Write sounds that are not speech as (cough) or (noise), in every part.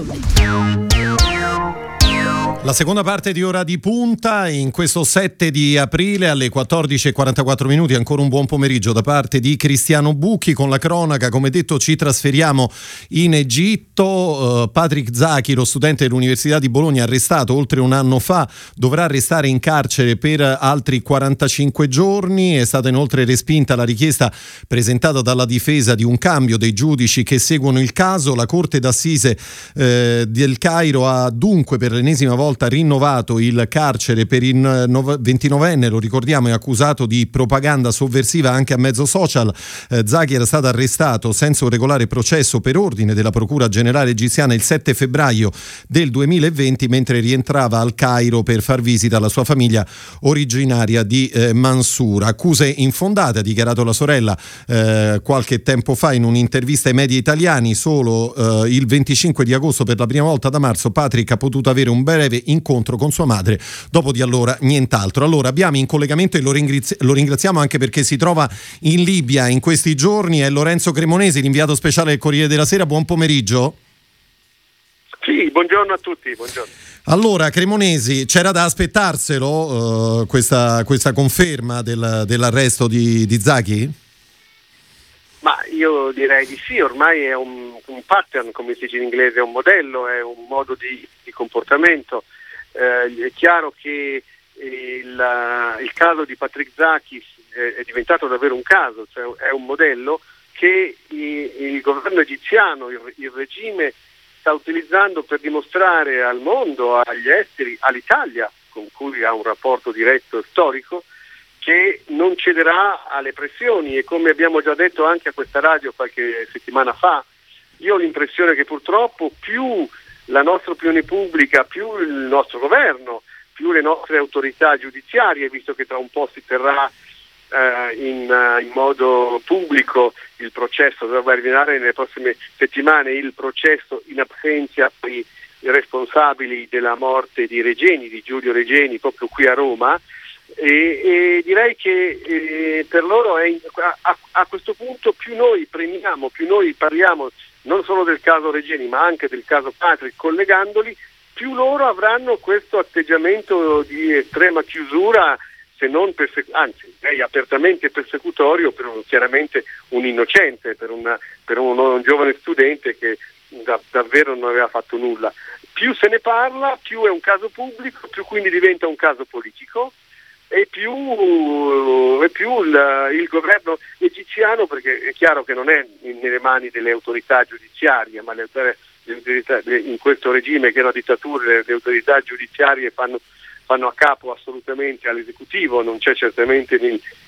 Absolutely. La seconda parte di ora di punta in questo 7 di aprile alle 14.44 minuti. Ancora un buon pomeriggio da parte di Cristiano Bucchi con la cronaca. Come detto, ci trasferiamo in Egitto. Uh, Patrick Zachi, lo studente dell'Università di Bologna, arrestato oltre un anno fa, dovrà restare in carcere per altri 45 giorni. È stata inoltre respinta la richiesta presentata dalla difesa di un cambio dei giudici che seguono il caso. La Corte d'Assise eh, del Cairo ha dunque per l'ennesima volta volta rinnovato il carcere per il 29enne, lo ricordiamo, è accusato di propaganda sovversiva anche a mezzo social. Eh, Zaghi era stato arrestato senza un regolare processo per ordine della Procura Generale egiziana il 7 febbraio del 2020 mentre rientrava al Cairo per far visita alla sua famiglia originaria di eh, Mansura. Accuse infondate, ha dichiarato la sorella eh, qualche tempo fa in un'intervista ai media italiani. Solo eh, il 25 di agosto, per la prima volta da marzo, Patrick ha potuto avere un breve incontro con sua madre, dopo di allora nient'altro. Allora abbiamo in collegamento e lo, ringrazi- lo ringraziamo anche perché si trova in Libia in questi giorni, è Lorenzo Cremonesi, l'inviato speciale del Corriere della Sera, buon pomeriggio. Sì, buongiorno a tutti, buongiorno. Allora, Cremonesi, c'era da aspettarselo uh, questa, questa, conferma del, dell'arresto di, di Zaghi? Ma io direi di sì, ormai è un, un, pattern, come si dice in inglese, è un modello, è un modo di, di comportamento. Eh, è chiaro che il, il, caso di Patrick Zaki è, diventato davvero un caso, cioè è un modello che il, il governo egiziano, il, il regime sta utilizzando per dimostrare al mondo, agli esteri, all'Italia, con cui ha un rapporto diretto e storico, che non cederà alle pressioni. E come abbiamo già detto anche a questa radio qualche settimana fa, io ho l'impressione che purtroppo più la nostra opinione pubblica, più il nostro governo, più le nostre autorità giudiziarie, visto che tra un po' si terrà eh, in, uh, in, modo pubblico il processo, dovrebbe arrivare nelle prossime settimane il processo in assenza per i responsabili della morte di Regeni, di Giulio Regeni, proprio qui a Roma, e, e direi che eh, per loro è, a, a, questo punto più noi premiamo, più noi parliamo non solo del caso Regeni ma anche del caso Patrick collegandoli, più loro avranno questo atteggiamento di estrema chiusura se non persecu- anzi lei apertamente persecutorio per un, chiaramente un innocente, per, una, per un, un, giovane studente che da, davvero non aveva fatto nulla. Più se ne parla, più è un caso pubblico, più quindi diventa un caso politico e più, e più il, il, governo egiziano, perché è chiaro che non è nelle mani delle autorità giudiziarie, ma le, le autorità, in questo regime che è una dittatura le, le autorità giudiziarie fanno, fanno, a capo assolutamente all'esecutivo, non c'è certamente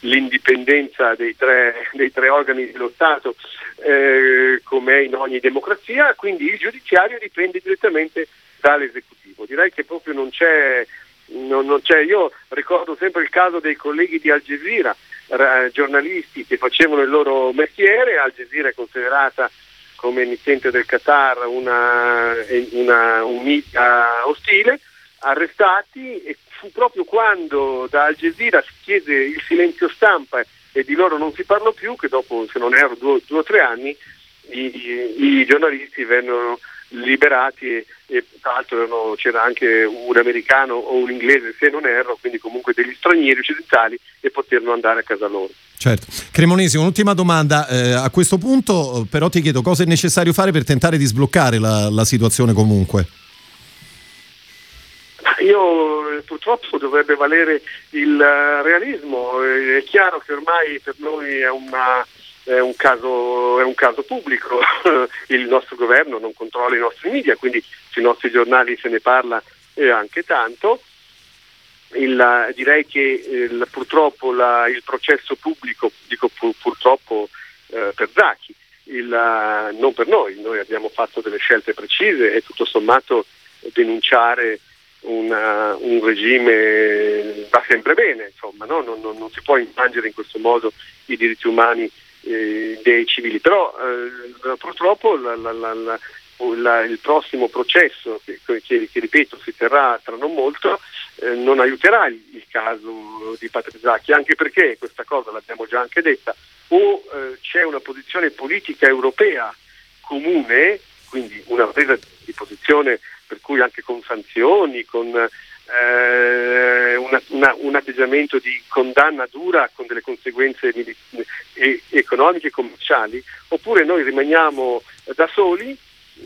l'indipendenza dei tre, dei tre organi dello Stato eh, come è in ogni democrazia, quindi il giudiziario dipende direttamente dall'esecutivo. Direi che proprio non c'è non, non io ricordo sempre il caso dei colleghi di Al Jazeera, eh, giornalisti che facevano il loro mestiere, Al Jazeera è considerata come emittente del Qatar una, una, un media ostile, arrestati e fu proprio quando da Al Jazeera si chiese il silenzio stampa e di loro non si parlò più che dopo, se non erano due, due o tre anni, i, i, i giornalisti vennero liberati e, e tra l'altro c'era anche un americano o un inglese se non erro, quindi comunque degli stranieri occidentali e poterono andare a casa loro. Certo. Cremonesi, un'ultima domanda. Eh, a questo punto però ti chiedo cosa è necessario fare per tentare di sbloccare la, la situazione comunque. Io purtroppo dovrebbe valere il realismo, è chiaro che ormai per noi è una è un caso, è un caso pubblico, (laughs) il nostro governo non controlla i nostri media, quindi sui nostri giornali se ne parla e anche tanto. Il, direi che il, purtroppo la, il processo pubblico, dico pur, purtroppo eh, per Zacchi, il, non per noi, noi abbiamo fatto delle scelte precise e tutto sommato denunciare una, un regime va sempre bene, insomma, no? non, non, non, si può infangere in questo modo i diritti umani eh, dei civili, però eh, purtroppo la, la, la, il prossimo processo, che, che, che, ripeto si terrà tra non molto, eh, non aiuterà il, il, caso di Patrizzacchi, anche perché questa cosa l'abbiamo già anche detta, o eh, c'è una posizione politica europea comune, quindi una presa di posizione per cui anche con sanzioni, con eh, una, una, un atteggiamento di condanna dura con delle conseguenze economiche e commerciali, oppure noi rimaniamo da soli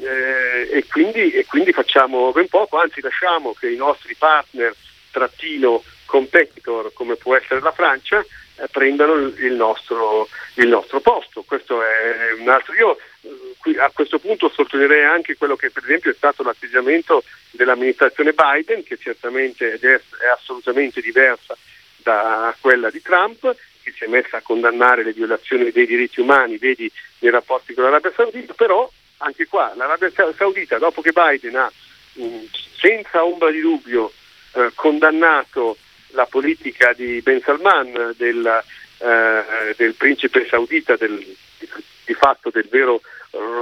eh, e, quindi, e, quindi, facciamo ben poco, anzi lasciamo che i nostri partner trattino competitor come può essere la Francia eh, prendano il nostro, il nostro, posto. Questo è un altro. Io eh, a questo punto sottolineerei anche quello che per esempio è stato l'atteggiamento dell'amministrazione Biden, che certamente è, è assolutamente diversa da quella di Trump, che si è messa a condannare le violazioni dei diritti umani, vedi nei rapporti con l'Arabia Saudita, però anche qua l'Arabia Saudita, dopo che Biden ha mm, senza ombra di dubbio eh, condannato la politica di Ben Salman, del, eh, del principe saudita, del, di fatto del vero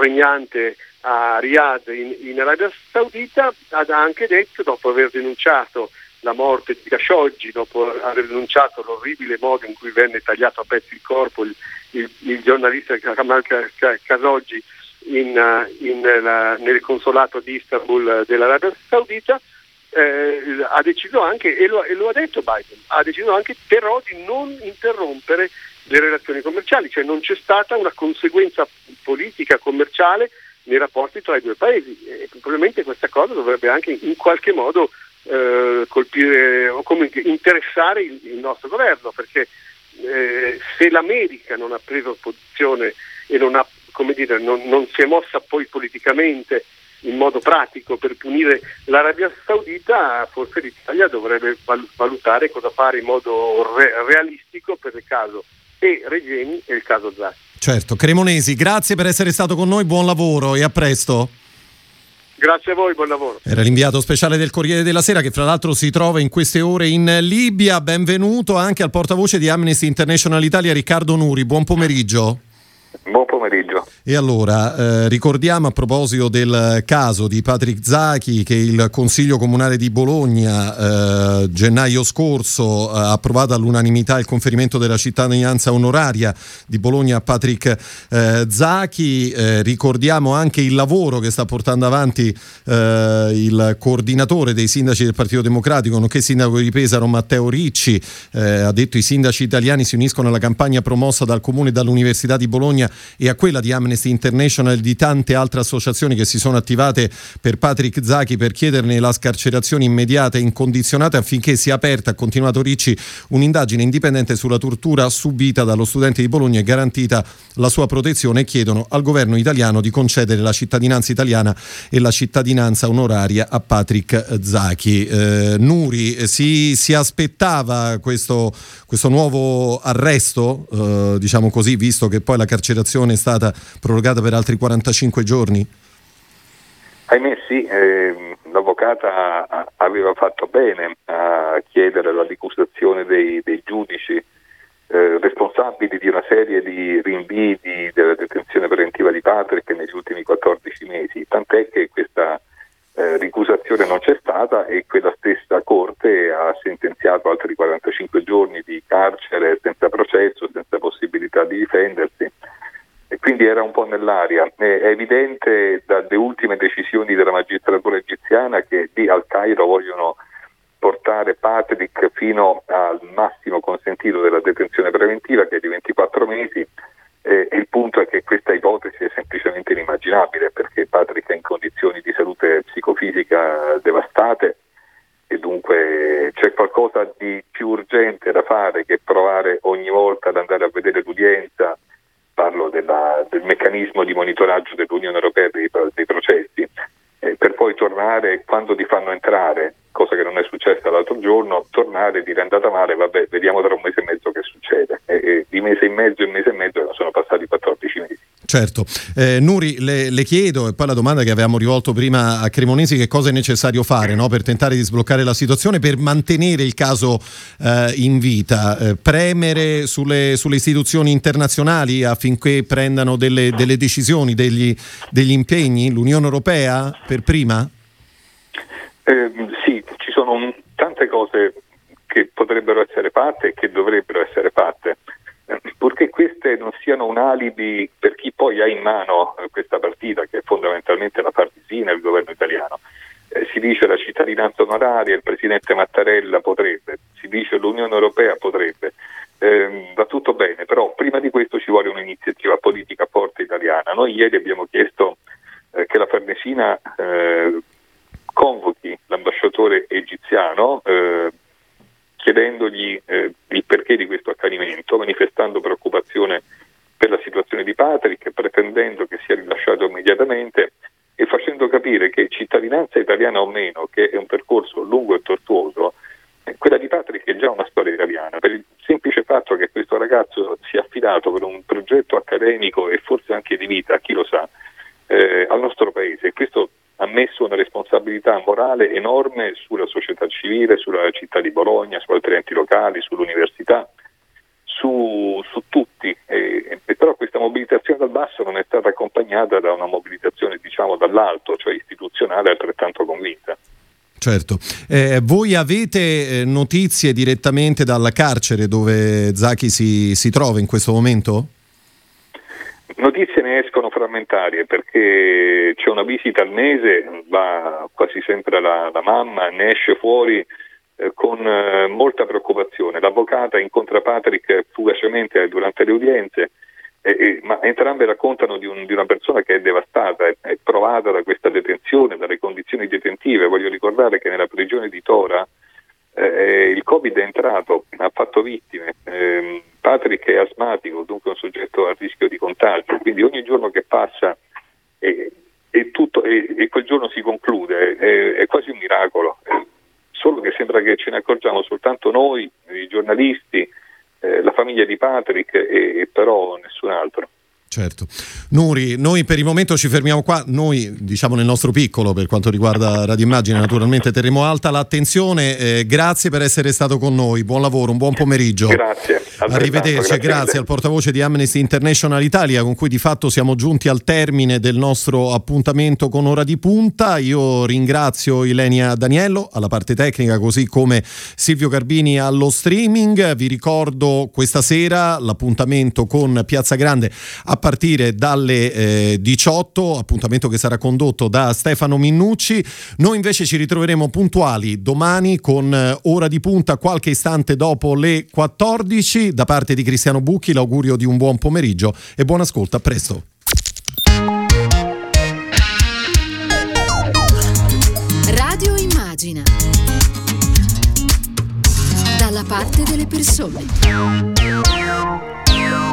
regnante a Riyadh in, in, Arabia Saudita, ha anche detto, dopo aver denunciato la morte di Khashoggi, dopo aver denunciato l'orribile modo in cui venne tagliato a pezzi il corpo il, il, il giornalista Kamal Khashoggi in, in, la, nel consolato di Istanbul dell'Arabia Saudita, eh, ha deciso anche, e lo, e lo, ha detto Biden, ha deciso anche però di non interrompere le relazioni commerciali, cioè non c'è stata una conseguenza politica commerciale nei rapporti tra i due paesi. E probabilmente questa cosa dovrebbe anche in qualche modo eh, colpire o comunque interessare il, il nostro governo perché eh, se l'America non ha preso posizione e non, ha, dire, non, non si è mossa poi politicamente in modo pratico per punire l'Arabia Saudita, forse l'Italia dovrebbe valutare cosa fare in modo re- realistico per il caso e Regeni e il caso Zaki. Certo, Cremonesi, grazie per essere stato con noi, buon lavoro e a presto. Grazie a voi, buon lavoro. Era l'inviato speciale del Corriere della Sera che fra l'altro si trova in queste ore in Libia. Benvenuto anche al portavoce di Amnesty International Italia Riccardo Nuri. Buon pomeriggio. Buon pomeriggio. E allora, eh, ricordiamo a proposito del caso di Patrick Zachi che il Consiglio Comunale di Bologna eh, gennaio scorso ha approvato all'unanimità il conferimento della cittadinanza onoraria di Bologna a Patrick eh, Zachi. Eh, ricordiamo anche il lavoro che sta portando avanti eh, il coordinatore dei sindaci del Partito Democratico, nonché sindaco di Pesaro Matteo Ricci. Eh, ha detto i sindaci italiani si uniscono alla campagna promossa dal Comune e dall'Università di Bologna e a quella di Amnesty International e di tante altre associazioni che si sono attivate per Patrick Zachi per chiederne la scarcerazione immediata e incondizionata affinché sia aperta, ha continuato Ricci, un'indagine indipendente sulla tortura subita dallo studente di Bologna e garantita la sua protezione e chiedono al governo italiano di concedere la cittadinanza italiana e la cittadinanza onoraria a Patrick Zachi. Eh, Nuri, eh, si, si aspettava questo, questo, nuovo arresto, eh, diciamo così, visto che poi la carcerazione è stata prorogata per altri 45 giorni? Ahimè sì, eh, l'avvocata aveva fatto bene a chiedere la ricusazione dei, dei giudici eh, responsabili di una serie di rinvii della detenzione preventiva di Patrick negli ultimi 14 mesi, tant'è che questa eh, ricusazione non c'è stata e quella stessa Corte ha sentenziato altri 45 giorni di carcere senza processo, senza possibilità di difendersi e quindi era un po' nell'aria. È evidente dalle ultime decisioni della magistratura egiziana che lì al Cairo vogliono portare Patrick fino al massimo consentito della detenzione preventiva che è di 24 mesi eh, il punto è che questa ipotesi è semplicemente inimmaginabile perché Patrick è in condizioni di salute psicofisica devastate e dunque c'è qualcosa di più urgente da fare che provare ogni volta ad andare a vedere l'udienza. Parlo della, del meccanismo di monitoraggio dell'Unione Europea dei, dei processi, eh, per poi tornare quando ti fanno entrare, cosa che non è successa l'altro giorno, tornare e dire è andata male, vabbè, vediamo tra un mese e mezzo che succede. E, e di mese e mezzo e mese e mezzo sono passati 14 mesi. Certo. Eh, Nuri, le, le, chiedo, e poi la domanda che avevamo rivolto prima a Cremonesi, che cosa è necessario fare no, per tentare di sbloccare la situazione, per mantenere il caso eh, in vita, eh, premere sulle, sulle, istituzioni internazionali affinché prendano delle, delle decisioni, degli, degli, impegni, l'Unione Europea per prima? Sono tante cose che potrebbero essere fatte e che dovrebbero essere fatte purché queste non siano un alibi per chi poi ha in mano eh, questa partita, che è fondamentalmente la Parte Messina, il governo italiano. Eh, si dice la cittadinanza onoraria, il presidente Mattarella potrebbe, si dice l'Unione Europea potrebbe. Eh, va tutto bene, però prima di questo ci vuole un'iniziativa politica forte italiana. Noi ieri abbiamo chiesto eh, che la Farnesina eh, convochi l'ambasciatore egiziano eh, chiedendogli eh, il perché di questo accanimento, manifestando preoccupazione per la situazione di Patrick, pretendendo che sia rilasciato immediatamente e facendo capire che cittadinanza italiana o meno, che è un percorso lungo e tortuoso, eh, quella di Patrick è già una storia italiana, per il semplice fatto che questo ragazzo si è affidato per un progetto accademico e forse anche di vita, chi lo sa, eh, al nostro paese. Questo messo una responsabilità morale enorme sulla società civile, sulla città di Bologna, su altri enti locali, sull'università, su, su tutti. E, e però questa mobilitazione dal basso non è stata accompagnata da una mobilitazione diciamo dall'alto, cioè istituzionale altrettanto convinta. Certo. Eh, voi avete eh, notizie direttamente dal carcere dove Zacchi si, si trova in questo momento? Notizie ne escono frammentarie perché c'è una visita al mese, va quasi sempre la, la mamma, ne esce fuori eh, con eh, molta preoccupazione. L'avvocata incontra Patrick fugacemente durante le udienze, eh, ma entrambe raccontano di, un, di, una persona che è devastata, è, è provata da questa detenzione, dalle condizioni detentive. Voglio ricordare che nella prigione di Tora eh, il Covid è entrato, ha fatto vittime. Eh, Patrick è asmatico, dunque un soggetto a rischio di contagio, quindi ogni giorno che passa e, e, tutto, e, e quel giorno si conclude, è, è quasi un miracolo. Eh, solo che sembra che ce ne accorgiamo soltanto noi, i giornalisti, eh, la famiglia di Patrick e però nessun altro. Certo. Nuri, noi per il momento ci fermiamo qua, noi diciamo nel nostro piccolo per quanto riguarda Radio Immagine naturalmente terremo alta l'attenzione, eh, grazie per essere stato con noi, buon lavoro, un buon pomeriggio. Grazie. Arrivederci, grazie, al portavoce di Amnesty International Italia con cui di fatto siamo giunti al termine del nostro appuntamento con Ora di Punta. Io ringrazio Ilenia Daniello alla parte tecnica così come Silvio Garbini allo streaming. Vi ricordo questa sera l'appuntamento con Piazza Grande a partire dalle eh, 18, appuntamento che sarà condotto da Stefano Minnucci. Noi invece ci ritroveremo puntuali domani con eh, Ora di Punta qualche istante dopo le 14 da parte di Cristiano Bucchi l'augurio di un buon pomeriggio e buon ascolto, a presto. Radio Immagina. Dalla parte delle persone.